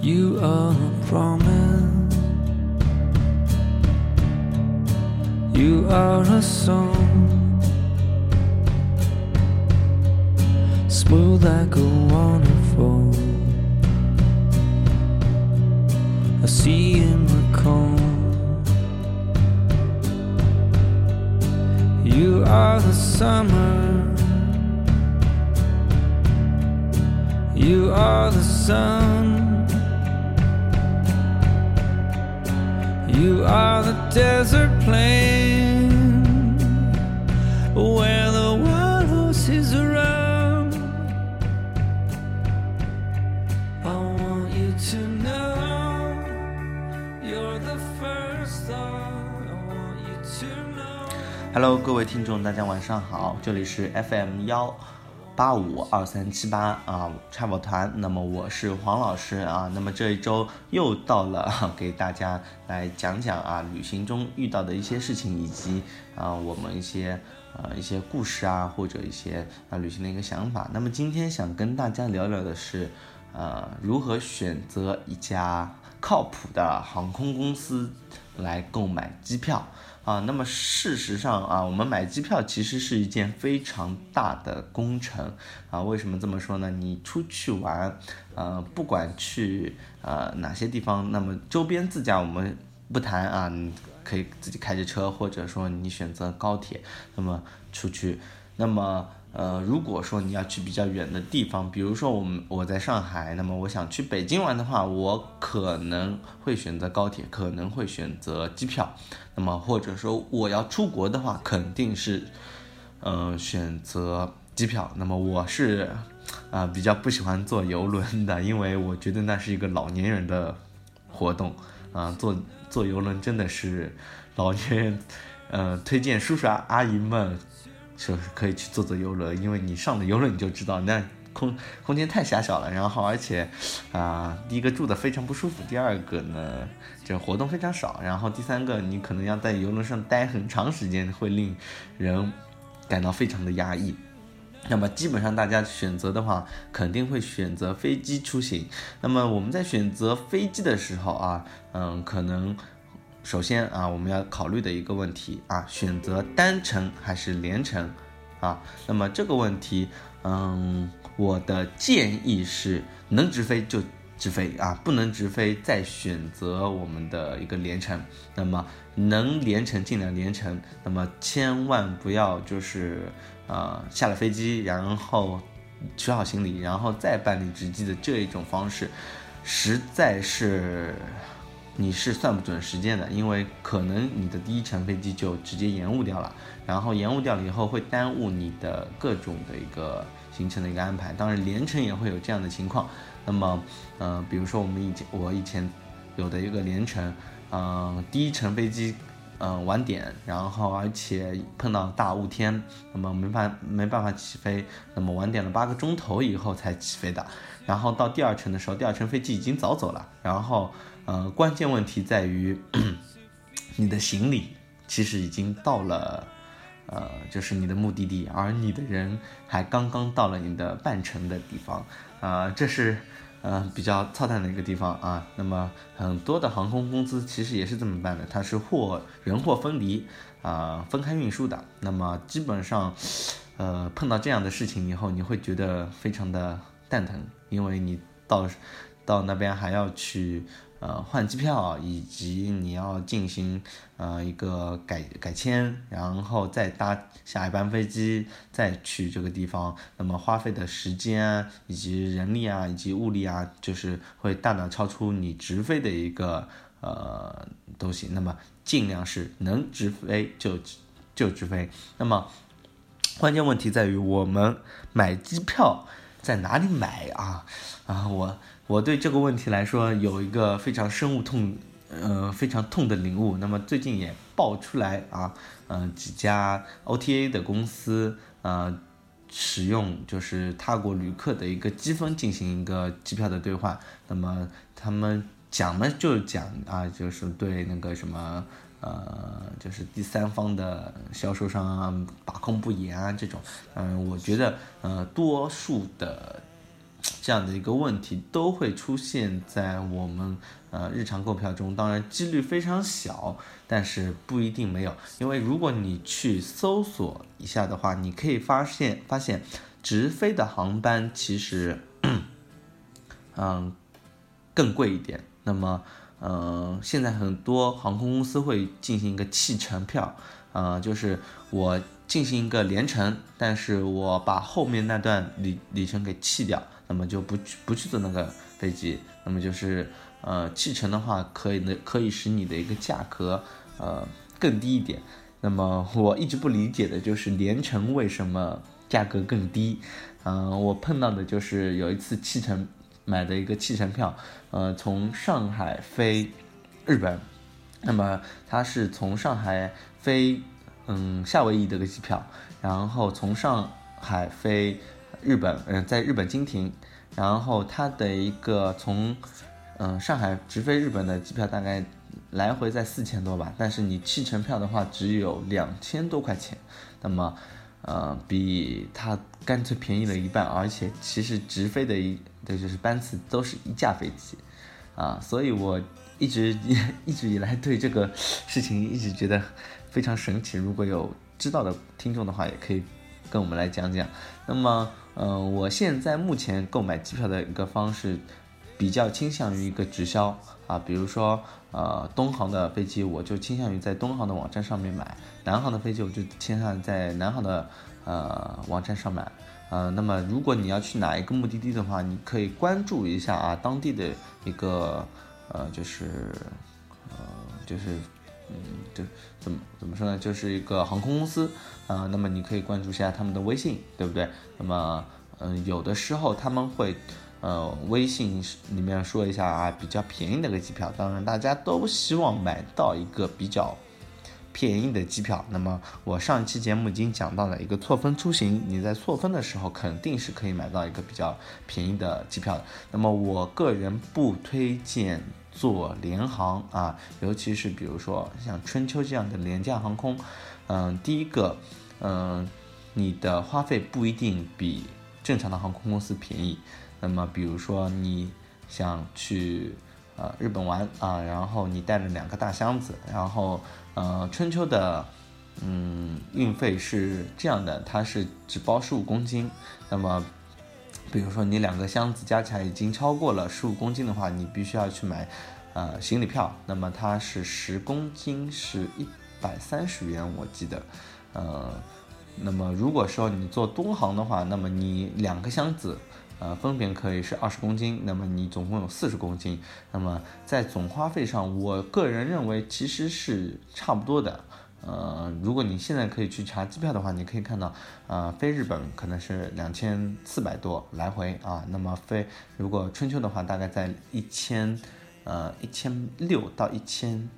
You are a promise. You are a song. Smooth like a waterfall. I see in the calm. You are the summer. You are the sun. You are the desert plain where the wild horses run. I want you to know you're the first thought. I want you to know. Hello，各位听众，大家晚上好，这里是 FM 幺 八五二三七八啊，travel 团。那么我是黄老师啊，那么这一周又到了啊 给大家来讲讲啊旅行中遇到的一些事情，以及啊我们一些呃一些故事啊，或者一些啊旅行的一个想法。那么今天想跟大家聊聊的是，呃如何选择一家靠谱的航空公司来购买机票。啊，那么事实上啊，我们买机票其实是一件非常大的工程啊。为什么这么说呢？你出去玩，呃，不管去呃哪些地方，那么周边自驾我们不谈啊，你可以自己开着车，或者说你选择高铁，那么出去，那么。呃，如果说你要去比较远的地方，比如说我们我在上海，那么我想去北京玩的话，我可能会选择高铁，可能会选择机票。那么或者说我要出国的话，肯定是，呃，选择机票。那么我是啊、比较不喜欢坐游轮的，因为我觉得那是一个老年人的活动啊、坐坐游轮真的是老年人，呃，推荐叔叔阿姨们。就是可以去坐坐游轮，因为你上了游轮你就知道那空空间太狭小了，然后而且啊、第一个住的非常不舒服，第二个呢这活动非常少，然后第三个你可能要在游轮上待很长时间，会令人感到非常的压抑。那么基本上大家选择的话，肯定会选择飞机出行。那么我们在选择飞机的时候啊，嗯，可能首先啊，我们要考虑的一个问题啊，选择单程还是连程啊？那么这个问题，嗯，我的建议是能直飞就直飞啊，不能直飞再选择我们的一个连程。那么能连程尽量连程，那么千万不要就是呃下了飞机然后取好行李，然后再办理值机的这一种方式，实在是。你是算不准时间的，因为可能你的第一程飞机就直接延误掉了，然后延误掉了以后会耽误你的各种的一个行程的一个安排。当然，连程也会有这样的情况。那么，呃，比如说我们以前我以前有的一个连程，嗯、第一程飞机，嗯、晚点，然后而且碰到大雾天，那么没办没办法起飞，那么晚点了八个钟头以后才起飞的。然后到第二程的时候，第二程飞机已经早走了，然后。呃，关键问题在于 你的行李其实已经到了，呃，就是你的目的地，而你的人还刚刚到了你的半程的地方，啊、这是嗯比较操蛋的一个地方啊。那么很多的航空公司其实也是这么办的，它是货人货分离啊、分开运输的。那么基本上，呃，碰到这样的事情以后，你会觉得非常的蛋疼，因为你到到那边还要去。呃，换机票以及你要进行呃一个改改签，然后再搭下一班飞机，再去这个地方，那么花费的时间啊，以及人力啊，以及物力啊，就是会大大超出你直飞的一个呃东西。那么尽量是能直飞就就直飞。那么关键问题在于我们买机票在哪里买啊？啊，我我对这个问题来说有一个非常深恶痛，呃，非常痛的领悟。那么最近也爆出来啊，呃，几家 OTA 的公司，呃，使用就是他国旅客的一个积分进行一个机票的兑换。那么他们讲呢，就是讲啊，就是对那个什么。呃，就是第三方的销售商啊，把控不严啊，这种，嗯、我觉得，呃，多数的这样的一个问题都会出现在我们呃日常购票中，当然几率非常小，但是不一定没有。因为如果你去搜索一下的话，你可以发现发现直飞的航班其实嗯更贵一点。那么嗯，现在很多航空公司会进行一个弃乘票，呃，就是我进行一个连程，但是我把后面那段里里程给弃掉。那么就不去不去坐那个飞机，那么就是呃弃乘的话，可以呢可以使你的一个价格呃更低一点。那么我一直不理解的就是连程为什么价格更低？嗯，我碰到的就是有一次弃乘买的一个弃乘票，呃从上海飞日本，那么它是从上海飞嗯夏威夷的一个机票，然后从上海飞。日本，嗯，在日本经停，然后它的一个从，嗯，上海直飞日本的机票大概来回在四千多吧，但是你弃乘票的话只有两千多块钱，那么，呃，比它干脆便宜了一半，而且其实直飞的一，对，就是班次都是一架飞机，啊，所以我一直 一直以来对这个事情一直觉得非常神奇，如果有知道的听众的话，也可以跟我们来讲讲，那么。嗯，我现在目前购买机票的一个方式，比较倾向于一个直销啊，比如说呃东航的飞机，我就倾向于在东航的网站上面买；南航的飞机，我就倾向在南航的呃网站上买。呃，那么如果你要去哪一个目的地的话，你可以关注一下啊当地的一个呃就是呃就是嗯就怎么怎么说呢，就是一个航空公司。啊，那么你可以关注一下他们的微信，对不对？那么，嗯，有的时候他们会，呃，微信里面说一下啊，比较便宜的个机票。当然，大家都希望买到一个比较便宜的机票。那么，我上期节目已经讲到了一个错峰出行，你在错峰的时候肯定是可以买到一个比较便宜的机票的。那么，我个人不推荐坐联航啊，尤其是比如说像春秋这样的廉价航空。嗯，第一个，嗯，你的花费不一定比正常的航空公司便宜。那么，比如说你想去呃日本玩啊，然后你带了两个大箱子，然后呃春秋的嗯运费是这样的，它是只包十五公斤。那么，比如说你两个箱子加起来已经超过了十五公斤的话，你必须要去买呃行李票。那么它是十公斤是一。百三十元，我记得，呃，那么如果说你坐东航的话，那么你两个箱子，呃，分别可以是二十公斤，那么你总共有四十公斤，那么在总花费上，我个人认为其实是差不多的，呃，如果你现在可以去查机票的话，你可以看到，呃，飞日本可能是两千四百多来回啊，那么飞如果春秋的话，大概在一千，呃，一千六到一千。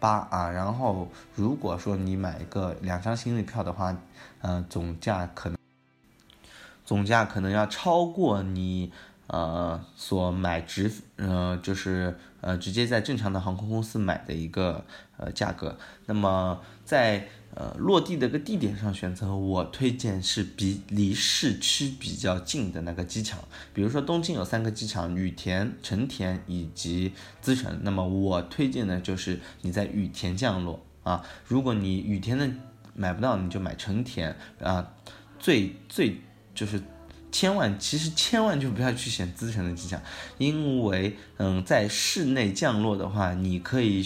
八啊，然后如果说你买一个两张行李票的话，呃，总价可能总价可能要超过你呃所买直呃就是呃直接在正常的航空公司买的一个呃价格，那么在。呃，落地的个地点上选择，我推荐是比离市区比较近的那个机场。比如说东京有三个机场，羽田、成田以及滋城。那么我推荐的就是你在羽田降落啊。如果你羽田的买不到，你就买成田啊。最最就是千万，其实千万就不要去选滋城的机场，因为嗯，在室内降落的话，你可以。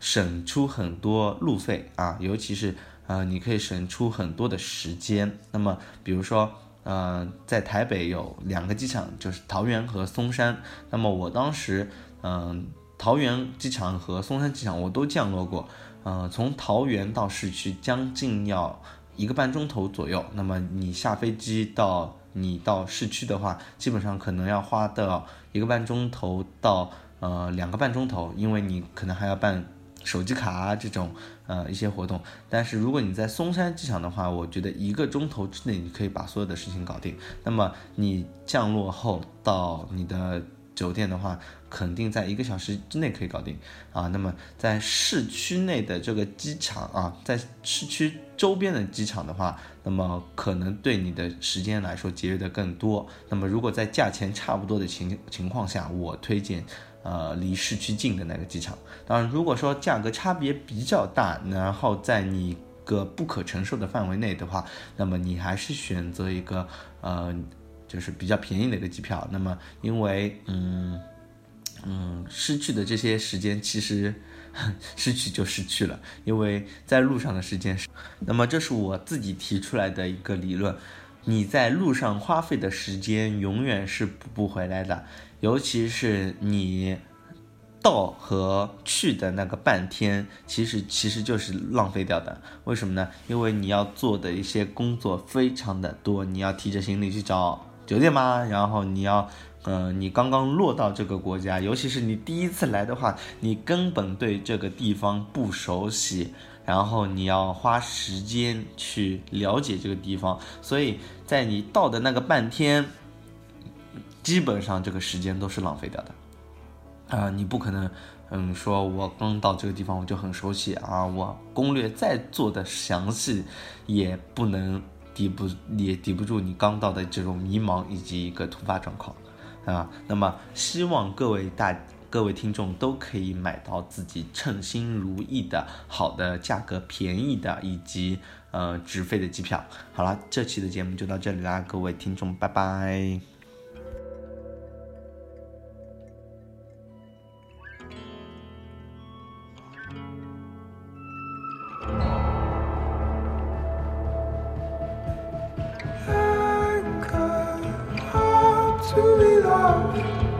省出很多路费啊，尤其是呃，你可以省出很多的时间。那么，比如说，呃，在台北有两个机场，就是桃园和松山。那么我当时，嗯，桃园机场和松山机场我都降落过。呃，从桃园到市区将近要一个半钟头左右。那么你下飞机到你到市区的话，基本上可能要花到一个半钟头到呃两个半钟头，因为你可能还要办。手机卡啊，这种呃一些活动，但是如果你在松山机场的话，我觉得一个钟头之内你可以把所有的事情搞定。那么你降落后到你的酒店的话，肯定在一个小时之内可以搞定啊。那么在市区内的这个机场啊，在市区周边的机场的话，那么可能对你的时间来说节约的更多。那么如果在价钱差不多的情情况下，我推荐呃离市区近的那个机场。当然，如果说价格差别比较大，然后在你个不可承受的范围内的话，那么你还是选择一个呃。就是比较便宜的一个机票，那么因为嗯嗯失去的这些时间其实 失去就失去了，因为在路上的时间是，那么这是我自己提出来的一个理论，你在路上花费的时间永远是补不回来的，尤其是你到和去的那个半天，其实其实就是浪费掉的。为什么呢？因为你要做的一些工作非常的多，你要提着行李去找。酒店吗？然后你要，呃，你刚刚落到这个国家，尤其是你第一次来的话，你根本对这个地方不熟悉，然后你要花时间去了解这个地方，所以在你到的那个半天，基本上这个时间都是浪费掉的，啊，你不可能，嗯，说我刚到这个地方我就很熟悉啊，我攻略再做的详细，也不能。抵不也抵不住你刚到的这种迷茫以及一个突发状况，啊，那么希望各位大各位听众都可以买到自己称心如意的好的价格便宜的以及呃直飞的机票。好了，这期的节目就到这里啦，各位听众，拜拜。To be loved.